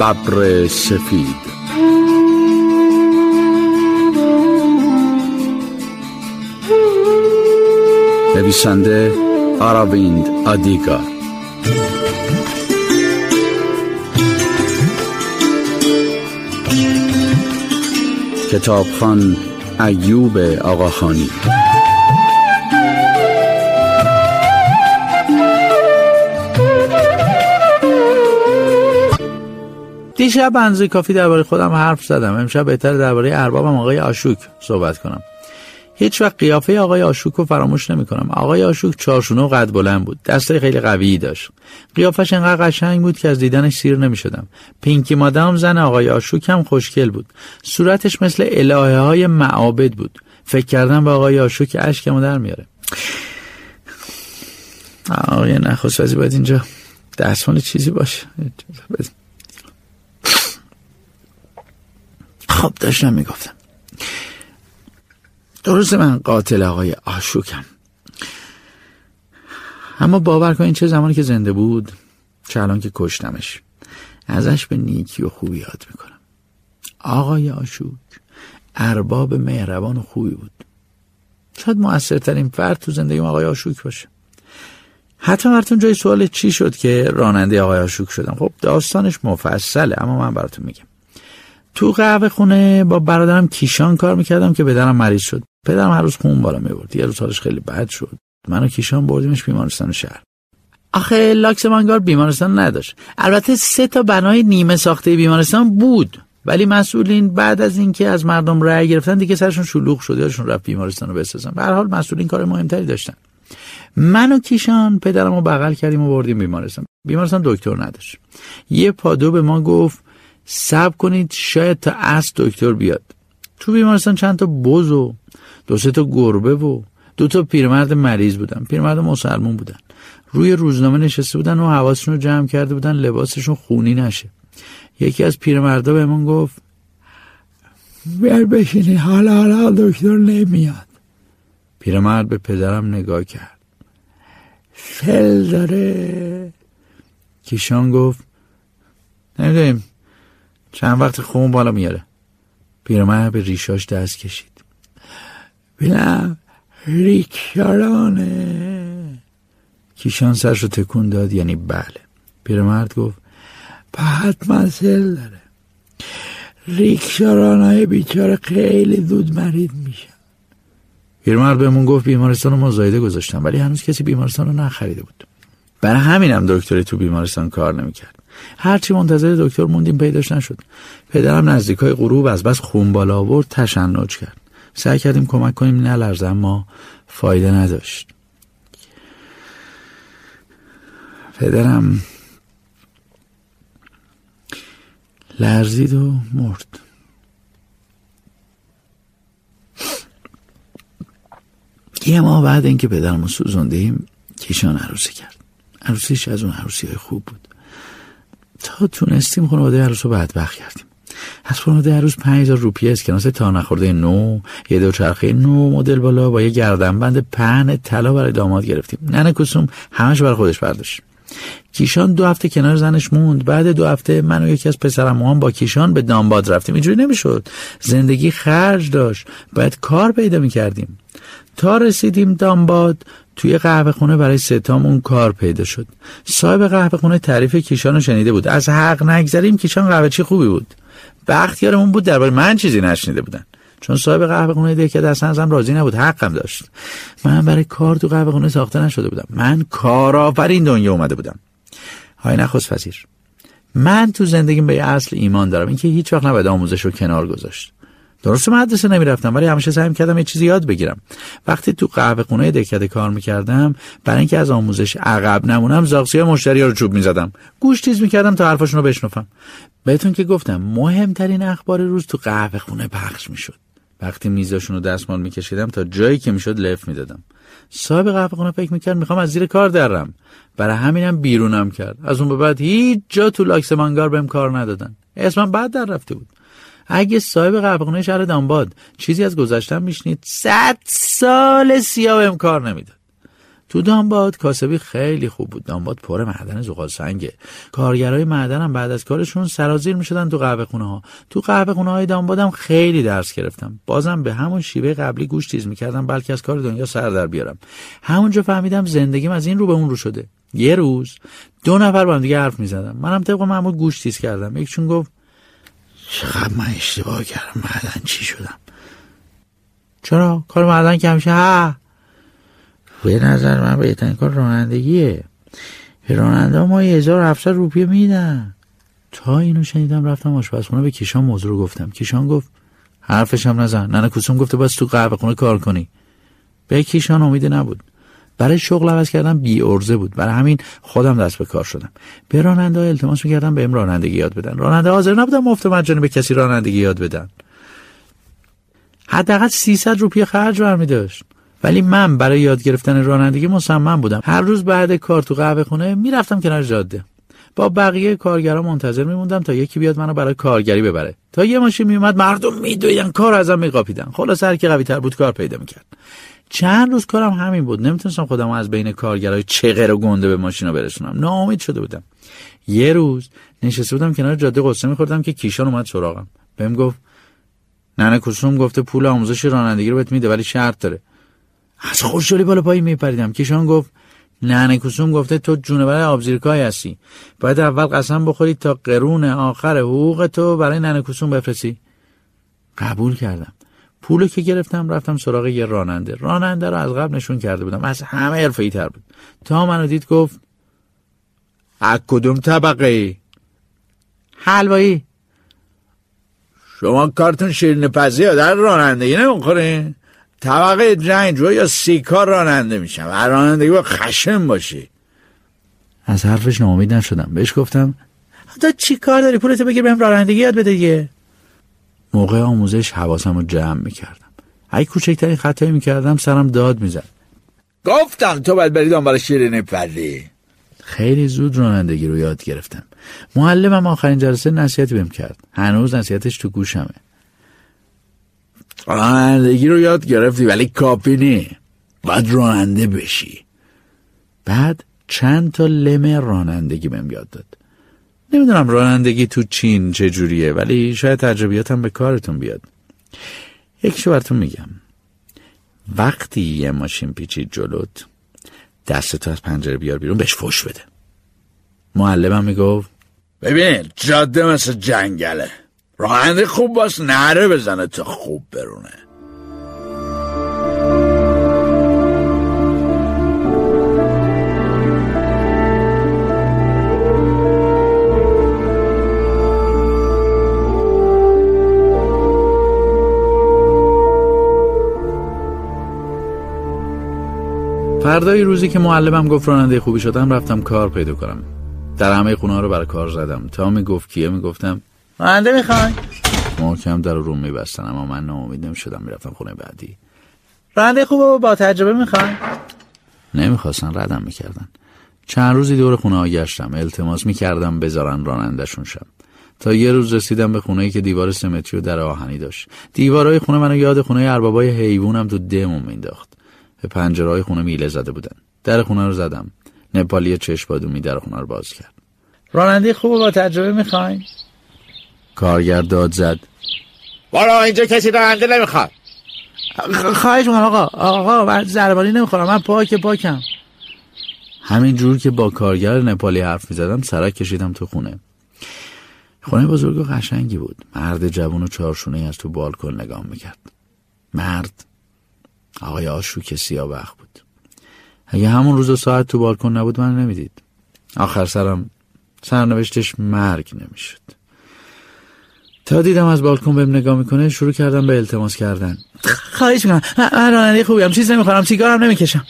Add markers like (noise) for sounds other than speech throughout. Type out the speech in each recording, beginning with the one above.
ببر سفید نویسنده آراویند آدیگا کتابخان ایوب آقاخانی. دیشب بنزی کافی درباره خودم حرف زدم امشب بهتر درباره اربابم آقای آشوک صحبت کنم هیچ وقت قیافه آقای آشوک رو فراموش نمی کنم. آقای آشوک چارشونه و قد بلند بود. دسته خیلی قوی داشت. قیافش انقدر قشنگ بود که از دیدنش سیر نمی شدم. پینکی مادام زن آقای آشوک هم خوشگل بود. صورتش مثل الهه های معابد بود. فکر کردم به آقای آشوک اشکمو در میاره. آقای نخست وزی باید اینجا دستمال چیزی باشه. خب داشتم می‌گفتم. درست من قاتل آقای آشوکم. اما باور کنین چه زمانی که زنده بود چه الان که کشتمش. ازش به نیکی و خوبی یاد می‌کنم. آقای آشوک ارباب مهربان و خوبی بود. شاید موثرترین فرد تو زندگی آقای آشوک باشه. حتی براتون جای سوال چی شد که راننده آقای آشوک شدم؟ خب داستانش مفصله اما من براتون میگم. تو قهوه خونه با برادرم کیشان کار می‌کردم که پدرم مریض شد. پدرم هر روز خون بالا می‌برد. یه روز حالش خیلی بد شد. منو کیشان بردیمش بیمارستان شهر. آخه لاکس مانگار بیمارستان نداشت. البته سه تا بنای نیمه ساخته بیمارستان بود. ولی مسئولین بعد از اینکه از مردم رأی گرفتن دیگه سرشون شلوغ شد. یادشون رفت بیمارستان رو بسازن. به هر حال مسئولین کار مهمتری داشتن. من و کیشان پدرم رو بغل کردیم و بردیم بیمارستان. بیمارستان دکتر نداشت. یه پادو به ما گفت صبر کنید شاید تا از دکتر بیاد. تو بیمارستان چند تا بز و دو سه تا گربه و دو تا پیرمرد مریض بودن پیرمرد مسلمون بودن. روی روزنامه نشسته بودن و حواسشون رو جمع کرده بودن لباسشون خونی نشه. یکی از پیرمردا به من گفت بیار بشینی حالا حالا دکتر نمیاد. پیرمرد به پدرم نگاه کرد. فل داره. کیشان گفت نمی‌دونیم چند وقت خون بالا میاره. پیرمرد به ریشاش دست کشید. بینم ریکشارانه کیشان سرش رو تکون داد یعنی بله. پیرمرد گفت به حتما سل داره. های بیچاره خیلی زود مرید میشن. پیرمرد بهمون گفت بیمارستان رو مزایده گذاشتم ولی هنوز کسی بیمارستان رو نخریده بود. برای همینم دکتری تو بیمارستان کار نمی‌کرد. هرچی منتظر دکتر موندیم پیداش نشد. پدرم نزدیکای غروب از بس خون بالا آورد تشنج کرد. سعی کردیم کمک کنیم نلرزه اما فایده نداشت. پدرم لرزید و مرد. یه ماه بعد اینکه پدرم رو سوزوندیم کیشان عروسی کرد. عروسیش از اون عروسی خوب بود. تا تونستیم خانواده عروس رو بدبخت کردیم. از خانواده عروس پنج هزار روپیه اسکناس تا نخورده نو یه دو چرخه نو مدل بالا با یه گردنبند پهن طلا برای داماد گرفتیم. ننه کسوم همش برای خودش برداشت. کیشان دو هفته کنار زنش موند. بعد دو هفته من و یکی از پسرم با کیشان به دامباد رفتیم. اینجوری نمی‌شد. زندگی خرج داشت. باید کار پیدا می‌کردیم. تا رسیدیم دامباد توی قهوه خونه برای ستامون کار پیدا شد. صاحب قهوه خونه تعریف کیشان رو شنیده بود. از حق نگذریم کیشان قهوه چی خوبی بود. بختیارمون بود درباره من چیزی نشنیده بودن. چون صاحب قهوه خونه دیگه که اصلا ازم راضی نبود. حقم داشت. من برای کار تو قهوه خونه ساخته نشده بودم. من کارآفرین دنیا اومده بودم. های نخست پذیر من تو زندگیم به اصل ایمان دارم. اینکه هیچ وقت نباید آموزش رو کنار گذاشت. درست مدرسه نمی‌رفتم ولی همیشه سعی کردم یه چیزی یاد بگیرم. وقتی تو قهوه خونه دکته کار می‌کردم برای اینکه از آموزش عقب نمونم زاغسی مشتری رو چوب می‌زدم. گوش تیز می‌کردم تا حرفاشون رو بشنفم بهتون که گفتم مهمترین اخبار روز تو قهوه خونه پخش می‌شد. وقتی میزاشون رو دستمال میکشیدم تا جایی که می‌شد لف می‌دادم. صاحب قهوه خونه فکر می‌کرد می‌خوام از زیر کار درم. برای همینم بیرونم کرد. از اون به بعد هیچ جا تو لاکس مانگار بهم کار ندادن. اسمم بعد در رفته بود. اگه صاحب قهوه‌خونه شهر دانباد چیزی از گذشتم میشنید صد سال سیاه بهم کار نمی‌داد. تو دانباد کاسبی خیلی خوب بود. دانباد پر معدن زغال سنگه. کارگرای معدن هم بعد از کارشون سرازیر می‌شدن تو قهوه خونه ها تو قهوه خونه های دانبادم خیلی درس گرفتم. بازم به همون شیوه قبلی گوش تیز می‌کردم بلکه از کار دنیا سر در بیارم. همونجا فهمیدم زندگیم از این رو به اون رو شده. یه روز دو نفر با هم دیگه حرف می‌زدم منم طبق معمول گوش تیز کردم. یکشون گفت چقدر من اشتباه کردم معدن چی شدم؟ چرا؟ کار معدن که همیشه ها. به نظر من بهترین کار رانندگیه. به راننده ما یه هزار هفتصد روپیه میدن. تا اینو شنیدم رفتم آشپزخونه به کیشان موضوع رو گفتم. کیشان گفت حرفش هم نزن. ننه کوسوم گفته باز تو قهوه خونه کار کنی. به کیشان امید نبود. برای شغل عوض کردم بی ارزه بود. برای همین خودم دست به کار شدم. به راننده ها التماس می‌کردم بهم رانندگی یاد بدن. راننده حاضر نبودم مفت مجانی به کسی رانندگی یاد بدن. حداقل 300 روپیه خرج برمی داشت ولی من برای یاد گرفتن رانندگی مصمم بودم. هر روز بعد کار تو قهوه خونه می‌رفتم کنار جاده. با بقیه کارگرا منتظر میموندم تا یکی بیاد منو برای کارگری ببره. تا یه ماشین میومد مردم میدویدن کار ازم میقاپیدن. خلاص هر کی قوی تر بود کار پیدا می‌کرد. چند روز کارم همین بود. نمی‌تونستم خودم از بین کارگرای چغر و گنده به ماشینا برسونم. ناامید شده بودم. یه روز نشسته بودم کنار جاده قصه میخوردم که کیشان اومد سراغم. بهم گفت ننه کسوم گفته پول آموزش رانندگی رو بهت میده ولی شرط داره. از خوشحالی بالا پایی میپریدم. کیشان گفت ننه کسوم گفته تو جونور آبزیرکای هستی. باید اول قسم بخوری تا قرون آخر حقوق تو برای ننه کسوم بفرستی. قبول کردم. پولو که گرفتم رفتم سراغ یه راننده. راننده رو از قبل نشون کرده بودم. از همه حرفه‌ای تر بود. تا منو دید گفت از کدوم طبقه ای؟ حلوایی. شما کارتون شیرین پزی در رانندگی نمی‌خورین طبقه جنگ رو یا سیکار راننده میشم. هر رانندگی با خشم باشی. از حرفش ناامید نشدم. بهش گفتم تو چی کار داری؟ پولتو بگیر بهم رانندگی یاد بده دیگه. موقع آموزش حواسم رو جمع می‌کردم. اگه کوچکترین خطایی می‌کردم سرم داد می‌زد. گفتم تو باید بری دنبال شیرین پردی خیلی زود رانندگی رو یاد گرفتم. معلمم آخرین جلسه نصیحتی بهم کرد. هنوز نصیحتش تو گوشمه. رانندگی رو یاد گرفتی ولی کافی نی. باید راننده بشی. بعد چند تا لم رانندگی بهم یاد داد. نمی‌دونم رانندگی تو چین چجوریه ولی شاید تجربیاتم به کارتون بیاد. یکشو براتون میگم. وقتی یه ماشین پیچید جلوت دستتو از پنجره بیار بیرون بهش فش بده. معلمم می‌گفت ببین جاده مثل جنگله. راننده خوب باش نره بزنه تا خوب برونه. فردای روزی که معلمم گفت راننده خوبی شدم رفتم کار پیدا کنم. در همه خونه ها رو برای کار زدم. تا می‌گفت کیه می‌گفتم راننده می‌خوای؟ محکم در روم میبستن اما من ناامید نمی‌شدم می‌رفتم خونه بعدی. راننده خوب با تجربه می‌خوای؟ نمی‌خواستن ردم می‌کردن. چند روزی دور خونه ها گشتم التماس می‌کردم بذارن رانندهشون شم. تا یه روز رسیدم به خونه ای که دیوار سمتری و در آهنی داشت. دیوارهای خونه منو یاد خونه اربابای حیوانم تو دمون مینداخت به پنجرهای خونه میله زده بودن. در خونه رو زدم. نپالی چشم بادومی در خونه رو باز کرد. راننده خوب با تجربه می‌خواین؟ کارگر داد زد. بارا اینجا کسی راننده نمی‌خواد. خواهش می‌کنم آقا. آقا من زربانی نمی‌خورم. من پاک پاکم. همین جور که با کارگر نپالی حرف می‌زدم سرک کشیدم تو خونه. خونه بزرگ و قشنگی بود. مرد جوان و چارشونه از تو بالکن نگاه می‌کرد. مرد آقای آشوک سیابخ بود. اگه همون روز و ساعت تو بالکن نبود من نمی‌دید. آخر سرم سرنوشتش مرگ نمی‌شد. تا دیدم از بالکن بهم نگاه می‌کنه شروع کردم به التماس کردن. خواهش می‌کنم. من راننده خوبیم چیز نمی‌خورم. سیگارم نمی‌کشم.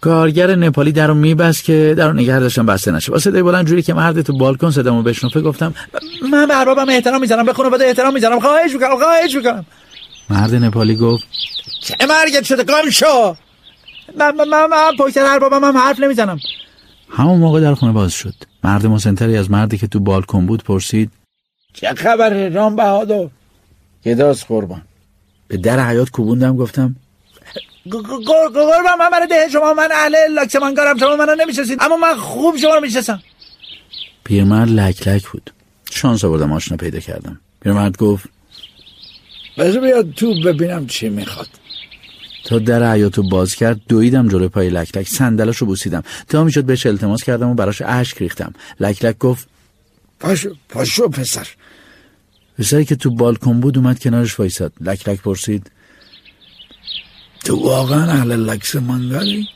کارگر نپالی در رو میبست که در رو نگه داشتم بسته نشه. با صدای بلند جوری که مرد تو بالکن صدامو بشنفه گفتم من به اربابم احترام می‌ذارم به خانواده احترام می‌ذارم. خواهش می‌کنم خواهش می‌کنم. مرد نپالی گفت چه مرگت شده گم شو من من من, من پشت اربابم هم حرف نمی‌زنم. همون موقع در خونه باز شد. مرد مسنتری از مردی که تو بالکن بود پرسید چه خبره رام بهادر؟ گداز قربان. به در حیات کوبوندم گفتم قربان من برای ده شما من اهل لاکسمانگارم شما منو نمی‌شناسید. اما من خوب شما رو می‌شناسم. پیرمرد لک لک بود. شانس آوردم آشنا پیدا کردم. پیرمرد گفت بذار بیاد تو ببینم چی می‌خواد. تا در حیاتو باز کرد دویدم جلوی پای لک لک صندلش رو بوسیدم. تا می‌شد بهش التماس کردم و براش اشک ریختم. لک لک گفت پاشو پاشو پسر. پسری که تو بالکن بود اومد کنارش وایساد. لک لک پرسید تو واقعا اهل لکس منگلی؟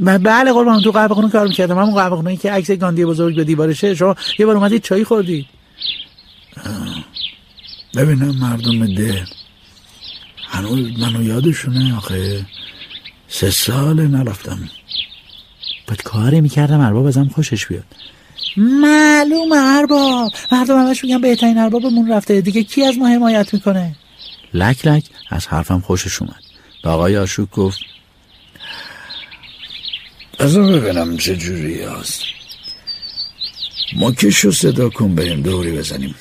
بله قربان تو قهوه خونه کار می‌کردم. همون قهوه خونه که عکس گاندی بزرگ به دیوارشه شما یه بار اومدید چای خوردید. ببینم مردم ده. هنوز منو یادشونه آخه. سه سال نرفتم. باید کاری می‌کردم ارباب ازم خوشش بیاد. معلوم ارباب. مردم همش میگن بهترین اربابمون رفته. دیگه کی از ما حمایت می‌کنه؟ لک لک از حرفم خوشش اومد. به آقای آشوک گفت از ببینم چه جوری هست. مکش رو صدا کن بریم دوری بزنیم.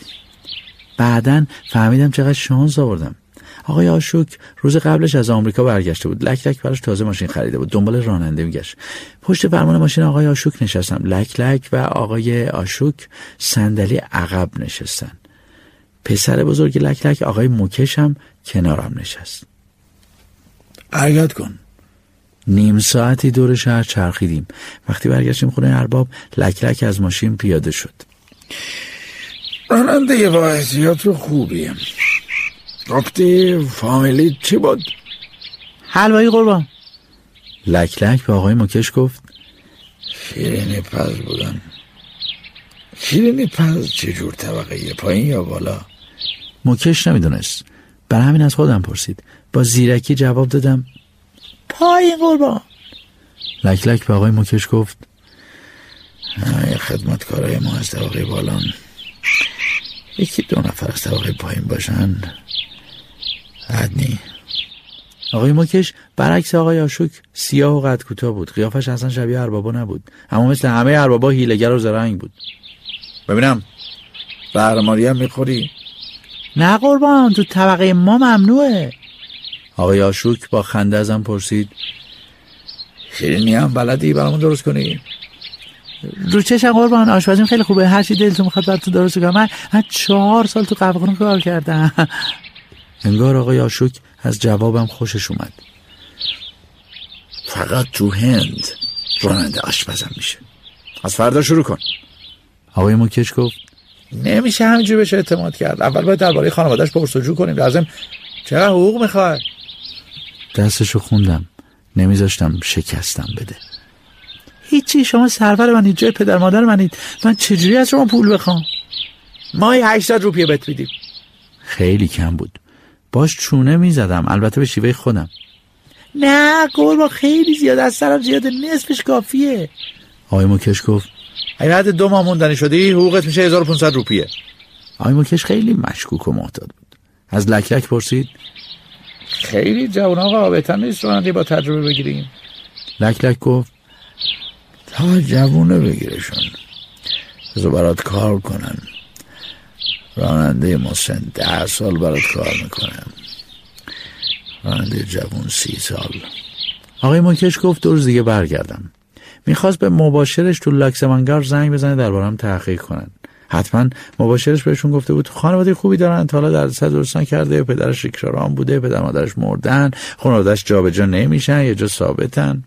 بعدا فهمیدم چقدر شانس آوردم. آقای آشوک روز قبلش از آمریکا برگشته بود. لک لک براش تازه ماشین خریده بود. دنبال راننده میگشت. پشت فرمان ماشین آقای آشوک نشستم. لک لک و آقای آشوک صندلی عقب نشستن. پسر بزرگ لک لک آقای موکش هم کنارم نشست. حرکت کن. نیم ساعتی دور شهر چرخیدیم. وقتی برگشتیم خونه ارباب لک لک از ماشین پیاده شد. راننده با احتیاط خوبیم گفتی فامیلی چی بود؟ حلوایی قربان. لک لک به آقای مکش گفت. شیرینی پز بودن. شیرینی پز چجور طبقه؟ پایین یا بالا؟ مکش نمی‌دونست. بر همین از خودم پرسید. با زیرکی جواب دادم. پایین قربان. لک لک به آقای مکش گفت. همه خدمتکارای ما از طبقه بالان. یکی دو نفر از طبقه پایین باشن. عدنی آقای مکش برعکس آقای آشوک سیاه و قد کوتاه بود. قیافش اصلا شبیه اربابا نبود. اما مثل همه اربابا هیلگر و زرنگ بود. ببینم. برماری هم می‌خوری؟ نه قربان تو طبقه ما ممنوعه. آقای آشوک با خنده ازم پرسید. شیرینی هم بلدی برامون درست کنی؟ رو چشم قربان آشپزیم خیلی خوبه. هر چی دلتون می‌خواد براتون درست کنم. من, من چهار سال تو قهوه کار کردم. (laughs) انگار آقای آشوک از جوابم خوشش اومد. فقط تو هند راننده آشپزم میشه. از فردا شروع کن. آقای مکش گفت نمیشه همینجور بشه اعتماد کرد. اول باید درباره خانوادهش پرسجو کنیم. لازم چقدر حقوق می‌خواد دستشو خوندم. نمیذاشتم شکستم بده. هیچی شما سرور منید جای پدر مادر منید من چجوری از شما پول بخوام؟ ماهی 800 روپیه بهت میدیم. خیلی کم بود. باش چونه می‌زدم. البته به شیوه خودم. نه قربا خیلی زیاد. از سرم زیاده نصفش کافیه. آقای مکش گفت اگه حد دو ماه موندنی شدی حقوقت میشه 1500 روپیه. آقای مکش خیلی مشکوک و معتاد بود. از لکلک پرسید خیلی جوان آقا بهتر نیست راننده با تجربه بگیریم. لکلک گفت تا جوونه بگیرشون. بذار برات کار کنن راننده مسن ده سال برات کار می‌کنم. راننده جوون سی سال. آقای مکش گفت دو روز دیگه برگردم. می‌خواست به مباشرش تو لاکسمانگار زنگ بزنه دربارم تحقیق کنن. حتما مباشرش بهشون گفته بود خانواده خوبی دارن تا حالا در درستان کرده پدرش ریکشاران بوده پدر مادرش مردن خانوادهش جابجا نمیشن یه جا ثابتن.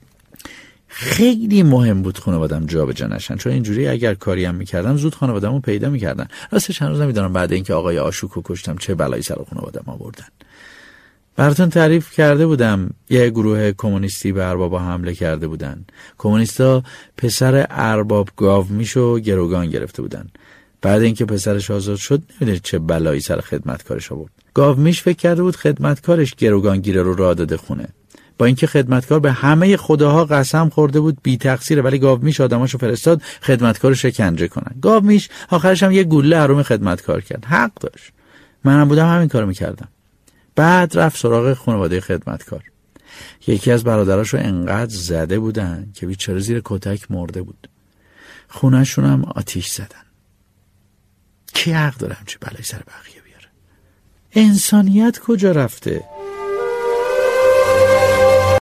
خیلی مهم بود خانوادم جابجا نشن. چون اینجوری اگر کاری هم می‌کردم زود خانوادمو پیدا می‌کردن. راستش هنوز نمی‌دونم بعد اینکه آقای آشوکو کشتم چه بلایی سر خانوادم آوردن. براتون تعریف کرده بودم یه گروه کمونیستی به اربابا حمله کرده بودن. کمونیستا پسر ارباب گاومیشو گروگان گرفته بودن. بعد اینکه پسرش آزاد شد نمی‌دونید چه بلایی سر خدمتکارش آورد. گاومیش فکر کرده بود خدمتکارش گروگانگیره رو راه داده خونه. با اینکه خدمتکار به همه خداها قسم خورده بود بی تقصیره ولی گاومیش آدماشو فرستاد خدمتکار شکنجه کنن. گاومیش آخرش هم یه گوله حروم خدمتکار کرد. حق داشت. منم بودم همین کارو می‌کردم. بعد رفت سراغ خانواده خدمتکار. یکی از برادراش رو انقدر زده بودن که بیچاره زیر کتک مرده بود. خونهشون هم آتیش زدن. کی حق دارم چه بلای سر بقیه بیاره؟ انسانیت کجا رفته؟